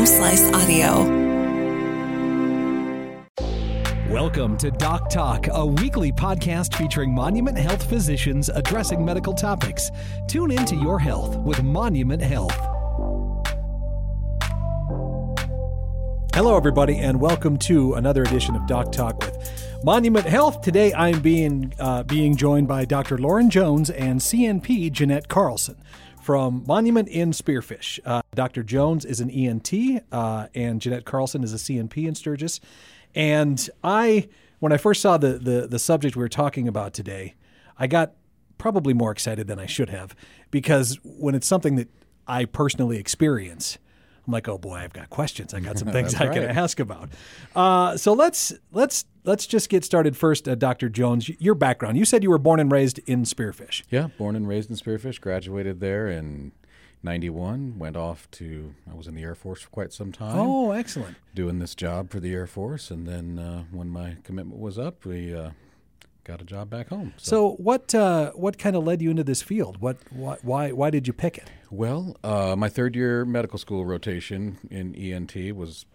Home Slice Audio. Welcome to Doc Talk, a weekly podcast featuring Monument Health physicians addressing medical topics. Tune into your health with Monument Health. Hello, everybody, and welcome to another edition of Doc Talk with Monument Health. Today, I'm being uh, being joined by Dr. Loren Jones and CNP Jeanette Carlson from Monument in Spearfish. Uh, Dr. Jones is an ENT, uh, and Jeanette Carlson is a CNP in Sturgis. And I, when I first saw the, the, the subject we were talking about today, I got probably more excited than I should have because when it's something that I personally experience, I'm like, oh boy, I've got questions. I got some things I can ask about. Uh, so let's let's let's just get started first, uh, Dr. Jones. Your background. You said you were born and raised in Spearfish. Yeah, born and raised in Spearfish. Graduated there in 91 went off to i was in the air force for quite some time Oh, excellent. doing this job for the air force and then uh, when my commitment was up we uh, got a job back home So what uh, what kind of led you into this field? What, what why why did you pick it? well uh, my third year medical school rotation in ent was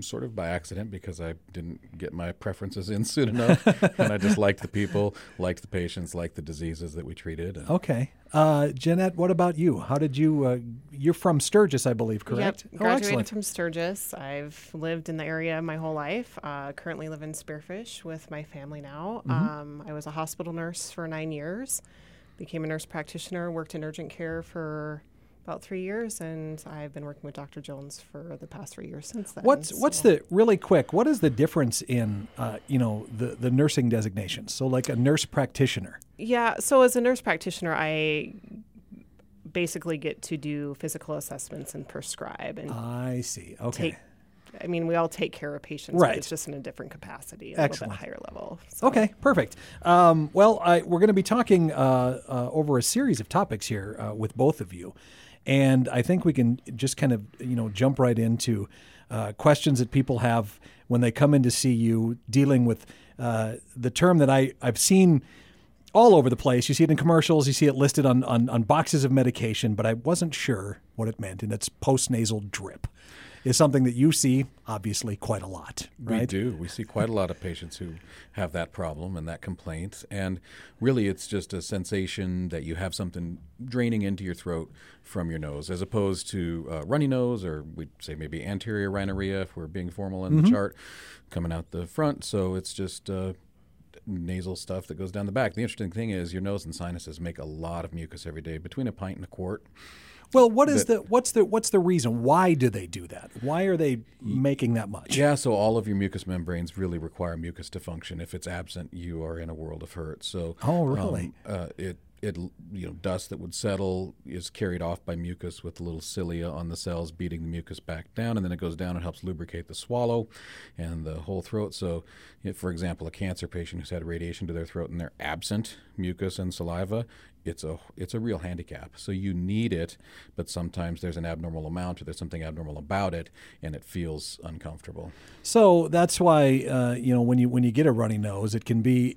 sort of by accident because i didn't get my preferences in soon enough and i just liked the people liked the patients liked the diseases that we treated and Okay, uh, Jeanette, what about you? How did you? Uh, you're from Sturgis, I believe, correct? Yep, oh, graduated excellent. from Sturgis. I've lived in the area my whole life. Uh, currently live in Spearfish with my family now. Mm-hmm. Um, I was a hospital nurse for nine years. Became a nurse practitioner. Worked in urgent care for about three years, and I've been working with Dr. Jones for the past three years since then. What's what's the really quick? What is the difference in uh, you know the the nursing designations? So like a nurse practitioner. Yeah, so as a nurse practitioner, I basically get to do physical assessments and prescribe and I see. Okay. take. I mean, we all take care of patients, Right. but it's just in a different capacity, a Excellent. little bit higher level. So. Okay, perfect. Um, well, I, we're going to be talking uh, uh, over a series of topics here uh, with both of you, and I think we can just kind of you know jump right into uh, questions that people have when they come in to see you, dealing with uh, the term that I I've seen all over the place. You see it in commercials, you see it listed on, on, on boxes of medication, but I wasn't sure what it meant, and it's postnasal drip. Is something that you see obviously quite a lot, right? We do. We see quite a lot of patients who have that problem and that complaint. And really, it's just a sensation that you have something draining into your throat from your nose, as opposed to uh, runny nose, or we'd say maybe anterior rhinorrhea if we're being formal in the chart, coming out the front. So it's just. Uh, nasal stuff that goes down the back. The interesting thing is your nose and sinuses make a lot of mucus every day, between a pint and a quart. Well, what is the what's the what's the reason? Why do they do that? Why are they making that much? Yeah, so all of your mucous membranes really require mucus to function. If it's absent, you are in a world of hurt. So, Oh, really? um, uh, it it you know dust that would settle is carried off by mucus with little cilia on the cells beating the mucus back down, and then it goes down and helps lubricate the swallow and the whole throat. So, if, for example, a cancer patient who's had radiation to their throat and they're absent mucus and saliva, it's a it's a real handicap. So you need it, but sometimes there's an abnormal amount or there's something abnormal about it, and it feels uncomfortable. So that's why uh, you know when you when you get a runny nose, it can be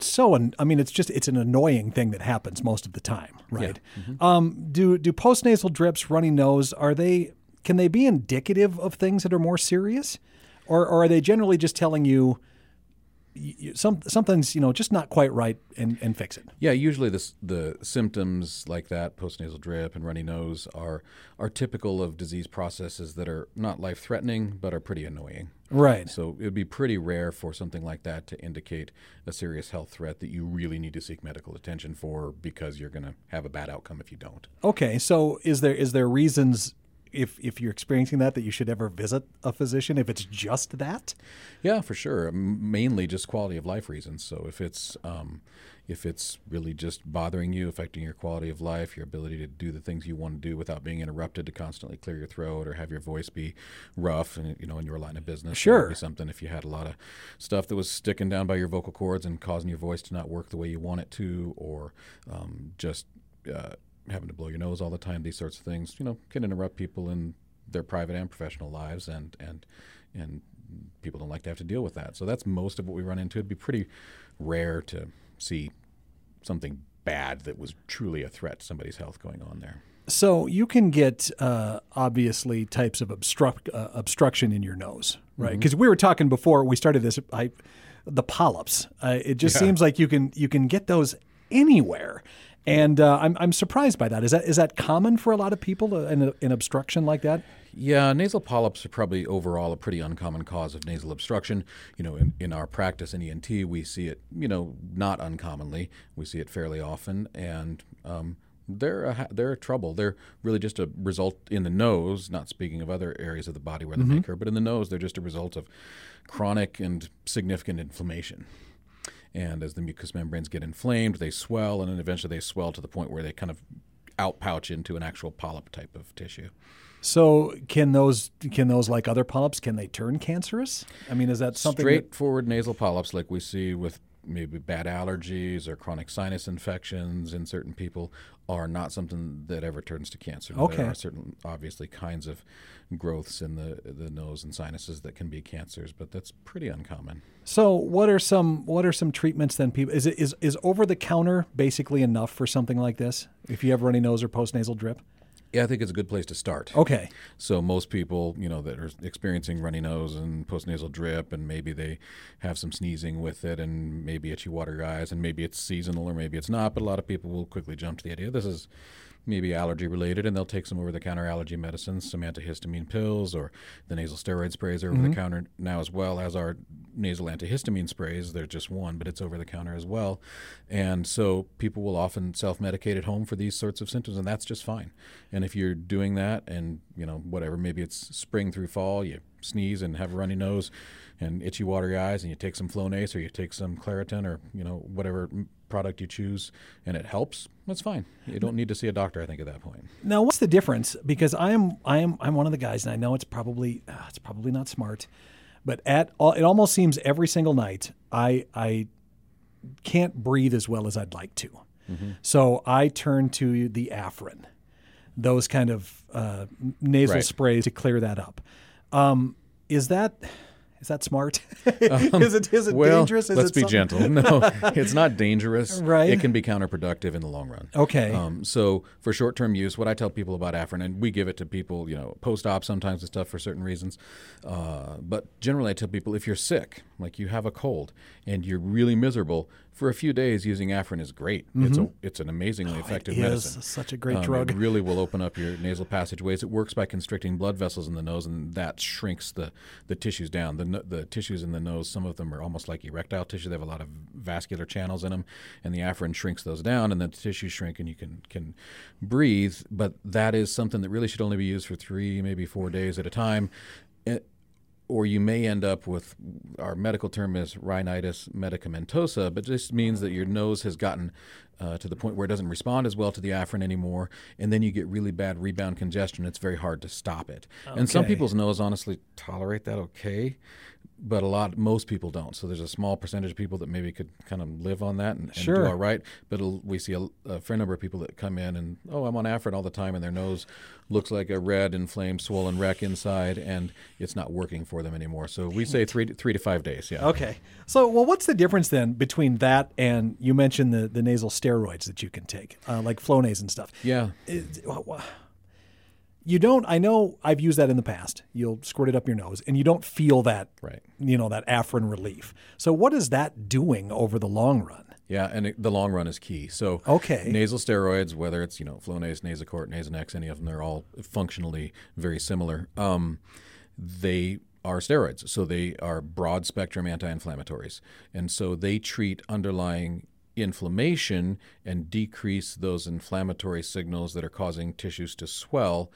so. An, I mean, it's just it's an annoying thing that happens most of the time, right? Um, do do postnasal drips, runny nose, are they can they be indicative of things that are more serious, or, or are they generally just telling you? Some something's you know just not quite right and, and fix it. Yeah, usually the the symptoms like that, postnasal drip and runny nose, are are typical of disease processes that are not life threatening but are pretty annoying. Right. So it would be pretty rare for something like that to indicate a serious health threat that you really need to seek medical attention for because you're going to have a bad outcome if you don't. Okay, so is there is there reasons if if you're experiencing that that you should ever visit a physician if it's just that? Yeah, for sure. Mainly just quality of life reasons. So if it's um, if it's really just bothering you, affecting your quality of life, your ability to do the things you want to do without being interrupted, to constantly clear your throat or have your voice be rough, and you know, in your line of business, Sure. be something. If you had a lot of stuff that was sticking down by your vocal cords and causing your voice to not work the way you want it to, or um, just uh, having to blow your nose all the time, these sorts of things, you know, can interrupt people in their private and professional lives, and and and people don't like to have to deal with that. So that's most of what we run into. It'd be pretty rare to see something bad that was truly a threat to somebody's health going on there. So you can get uh, obviously types of obstruct uh, obstruction in your nose, right? Mm-hmm. Because we were talking before we started this. I, the polyps. Uh, it just Yeah. seems like you can you can get those anywhere, and uh, I'm I'm surprised by that. Is that is that common for a lot of people? uh, An, an obstruction like that? Yeah, nasal polyps are probably overall a pretty uncommon cause of nasal obstruction. You know, in, in our practice in ENT, we see it, you know, not uncommonly. We see it fairly often, and um, they're a, they're a trouble. They're really just a result in the nose. Not speaking of other areas of the body where they may occur, but in the nose, they're just a result of chronic and significant inflammation. And as the mucous membranes get inflamed, they swell, and then eventually they swell to the point where they kind of outpouch into an actual polyp type of tissue. So can those can those like other polyps can they turn cancerous? I mean, is that something? that- straightforward nasal polyps like we see with maybe bad allergies or chronic sinus infections in certain people are not something that ever turns to cancer. Okay. There are certain obviously kinds of growths in the the nose and sinuses that can be cancers, but that's pretty uncommon. So what are some what are some treatments then people is it is is over the counter basically enough for something like this if you have runny nose or post nasal drip? Yeah, I think it's a good place to start. Okay. So most people, you know, that are experiencing runny nose and postnasal drip, and maybe they have some sneezing with it, and maybe itchy watery eyes, and maybe it's seasonal or maybe it's not. But a lot of people will quickly jump to the idea this is maybe allergy related, and they'll take some over-the-counter allergy medicines, some antihistamine pills, or the nasal steroid sprays are over the mm-hmm. counter now as well as our nasal antihistamine sprays. There's just one, but it's over the counter as well. And so people will often self-medicate at home for these sorts of symptoms, and that's just fine. And if you're doing that, and you know whatever, maybe it's spring through fall, you sneeze and have a runny nose and itchy watery eyes, and you take some Flonase or you take some Claritin or you know whatever product you choose, and it helps. That's fine. You don't need to see a doctor. I think at that point. Now, what's the difference? Because I am, I am, I'm one of the guys, and I know it's probably, uh, it's probably not smart, but at all, it almost seems every single night I, I can't breathe as well as I'd like to. So I turn to the Afrin, those kind of uh, nasal Right. sprays to clear that up. Um, is that is that smart? is it is it well, dangerous? Is let's be gentle. No, it's not dangerous. Right. It can be counterproductive in the long run. Okay. Um, so for short-term use, what I tell people about Afrin, and we give it to people, you know, post-op sometimes and stuff for certain reasons. Uh, but generally, I tell people if you're sick, like you have a cold, and you're really miserable, for a few days using Afrin is great. It's a it's an amazingly effective Mm-hmm. Oh, It is medicine. such a great Um, drug. It really will open up your nasal passageways. It works by constricting blood vessels in the nose, and that shrinks the, the tissues down. The, the tissues in the nose, some of them are almost like erectile tissue. They have a lot of vascular channels in them, and the Afrin shrinks those down, and the tissues shrink, and you can, can breathe. But that is something that really should only be used for three, maybe four days at a time. Eh, or you may end up with our medical term is rhinitis medicamentosa, but this means that your nose has gotten uh, to the point where it doesn't respond as well to the Afrin anymore, and then you get really bad rebound congestion. It's very hard to stop it. And some people's nose honestly tolerate that okay, but a lot most people don't. So there's a small percentage of people that maybe could kind of live on that and, and Sure. do all right. But we see a, a fair number of people that come in and oh, I'm on Afrin all the time, and their nose looks like a red, inflamed, swollen wreck inside, and it's not working for them anymore. So we say three to, three to five days. Yeah. Okay. So, well, what's the difference then between that and you mentioned the, the nasal steroids that you can take, uh, like Flonase and stuff? Yeah. It- you don't. I know I've used that in the past. You'll squirt it up your nose, and you don't feel that, Right. you know, that Afrin relief. So, what is that doing over the long run? Yeah, and it, the long run is key. So Okay. nasal steroids, whether it's you know Flonase, Nasacort, Nasonex, any of them, they're all functionally very similar. Um, they are steroids, so they are broad spectrum anti-inflammatories, and so they treat underlying inflammation and decrease those inflammatory signals that are causing tissues to swell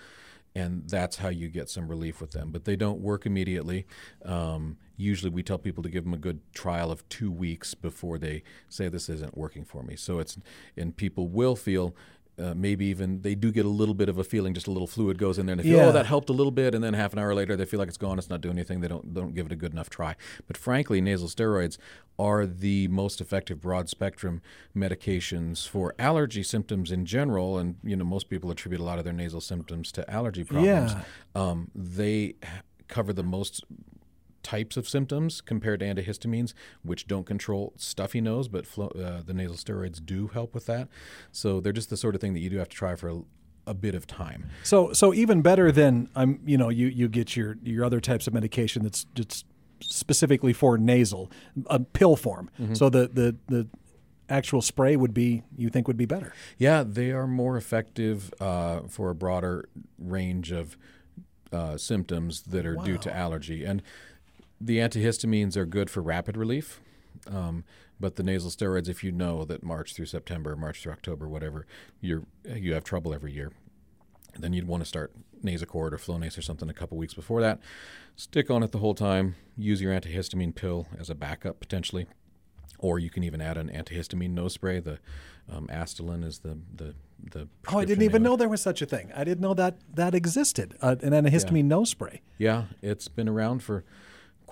and that's how you get some relief with them. But they don't work immediately. Um, usually, we tell people to give them a good trial of two weeks before they say this isn't working for me. So it's and people will feel. Uh, maybe even they do get a little bit of a feeling, just a little fluid goes in there, and they feel, Yeah. oh, that helped a little bit, and then half an hour later they feel like it's gone, it's not doing anything. They don't don't give it a good enough try. But frankly, nasal steroids are the most effective broad spectrum medications for allergy symptoms in general, and you know most people attribute a lot of their nasal symptoms to allergy problems. Yeah. Um, they cover the most types of symptoms compared to antihistamines, which don't control stuffy nose, but flo- uh, the nasal steroids do help with that. So they're just the sort of thing that you do have to try for a, a bit of time. So so even better than I'm you know you you get your your other types of medication that's just specifically for nasal a pill form. Mm-hmm. So the the the actual spray would be you think would be better. Yeah, they are more effective uh, for a broader range of uh, symptoms that are due to allergy. And the antihistamines are good for rapid relief. Um, but the nasal steroids, if you know that March through September, March through October, whatever, you're you have trouble every year, then you'd want to start Nasacort or Flonase or something a couple weeks before that. Stick on it the whole time. Use your antihistamine pill as a backup potentially, or you can even add an antihistamine nose spray. The um, Astelin is the the the. Oh, I didn't even know there was such a thing. I didn't know that that existed. Uh, an antihistamine nose spray. Yeah, it's been around for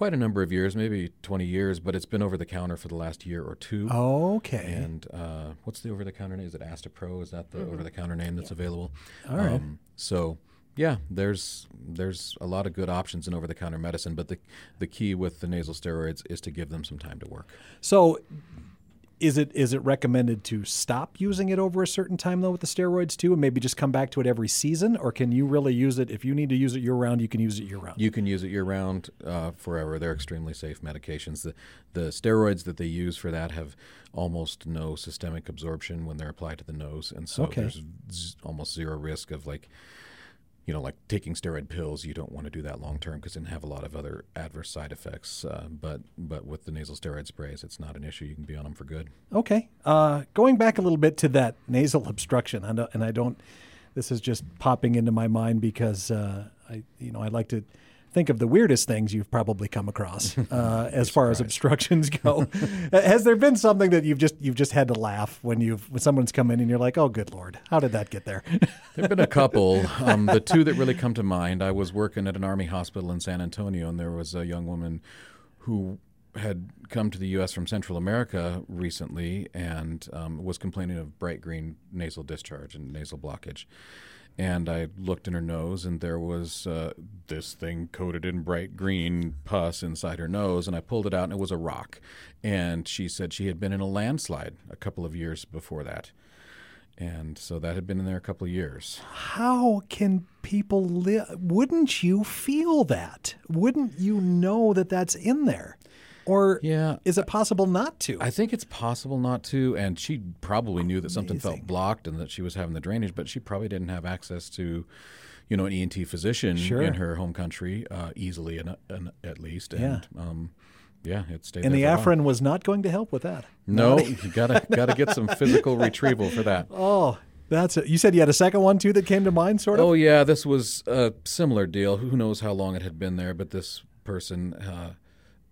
quite a number of years, maybe 20 years, but it's been over the counter for the last year or two. Okay. And uh, what's the over the counter name? Is it Astepro? Is that the over the counter name that's available? All right. Um, so yeah, there's there's a lot of good options in over the counter medicine, but the the key with the nasal steroids is to give them some time to work. So is it is it recommended to stop using it over a certain time though with the steroids too and maybe just come back to it every season or can you really use it if you need to use it year round you can use it year round? You can use it year round, uh, forever. They're extremely safe medications. The the steroids that they use for that have almost no systemic absorption when they're applied to the nose, and so Okay. there's z- almost zero risk of like, you know, like taking steroid pills. You don't want to do that long term because it can have a lot of other adverse side effects. Uh, but but with the nasal steroid sprays, it's not an issue. You can be on them for good. Okay. Uh, going back a little bit to that nasal obstruction, and I don't. This is just popping into my mind because uh, I, you know, I like to think of the weirdest things you've probably come across uh, as far as obstructions go. Has there been something that you've just you've just had to laugh when you've when someone's come in and you're like, oh, good lord, how did that get there? There have been a couple. Um, the two that really come to mind I was working at an Army hospital in San Antonio, and there was a young woman who had come to the U.S. from Central America recently and um, was complaining of bright green nasal discharge and nasal blockage. And I looked in her nose, and there was uh, this thing coated in bright green pus inside her nose. And I pulled it out, and it was a rock. And she said she had been in a landslide a couple of years before that. And so that had been in there a couple of years. how can people live? Wouldn't you feel that? Wouldn't you know that that's in there? Or Yeah, is it possible not to? I think it's possible not to, and she probably knew that something Amazing. felt blocked and that she was having the drainage, but she probably didn't have access to, you know, an ENT physician Sure. in her home country uh, easily, and, and at least. And, um, yeah, it stayed. and the. Afrin was not going to help with that. No, you gotta gotta get some physical retrieval for that. Oh, that's it. You said you had a second one too that came to mind, sort of. Oh yeah, this was a similar deal. Who knows how long it had been there, but this person uh,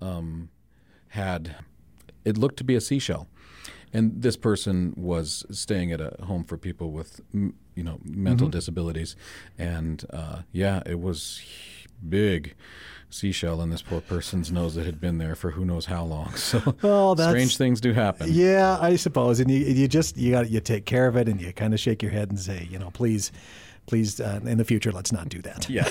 um, had it looked to be a seashell, and this person was staying at a home for people with you know mental disabilities, and uh, yeah, it was big seashell in this poor person's nose that had been there for who knows how long. So that's- strange things do happen. Yeah, I suppose, and you, you just you got you take care of it, and you kind of shake your head and say, you know, please, please, uh, in the future, let's not do that. Yeah,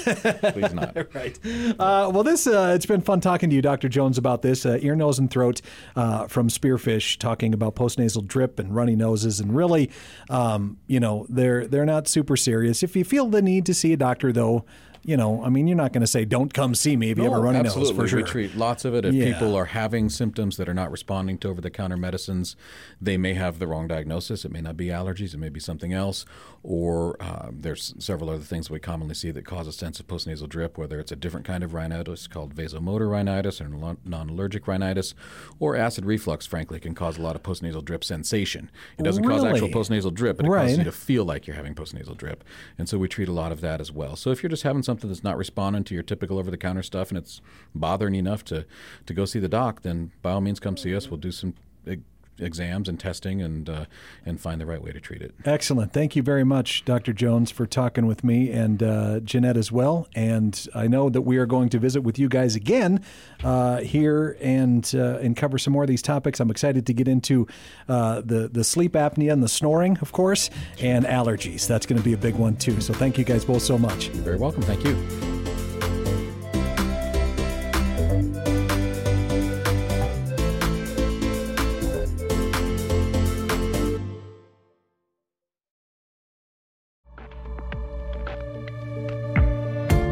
please not. right. Uh, well, this uh, it's been fun talking to you, Dr. Jones, about this uh, ear, nose, and throat uh, from Spearfish, talking about postnasal drip and runny noses, and really, um, you know, they're they're not super serious. If you feel the need to see a doctor, though. You know, I mean, you're not going to say, "Don't come see me if you have a No, runny absolutely. nose." For sure. We treat lots of it. If Yeah. people are having symptoms that are not responding to over the counter medicines, they may have the wrong diagnosis. It may not be allergies, it may be something else. Or uh, there's several other things we commonly see that cause a sense of postnasal drip, whether it's a different kind of rhinitis called vasomotor rhinitis or non allergic rhinitis, or acid reflux, frankly, can cause a lot of postnasal drip sensation. It doesn't cause actual postnasal drip, but it Right. causes you to feel like you're having postnasal drip. And so we treat a lot of that as well. So if you're just having something that's not responding to your typical over the counter stuff and it's bothering you enough to, to go see the doc, then by all means come see us. We'll do some exams and testing and, uh, and find the right way to treat it. Excellent. Thank you very much, Dr. Jones, for talking with me and uh, Jeanette as well. And I know that we are going to visit with you guys again uh, here and uh, and cover some more of these topics. I'm excited to get into uh, the the sleep apnea and the snoring, of course, and allergies. That's going to be a big one too. So thank you guys both so much. You're very welcome. Thank you.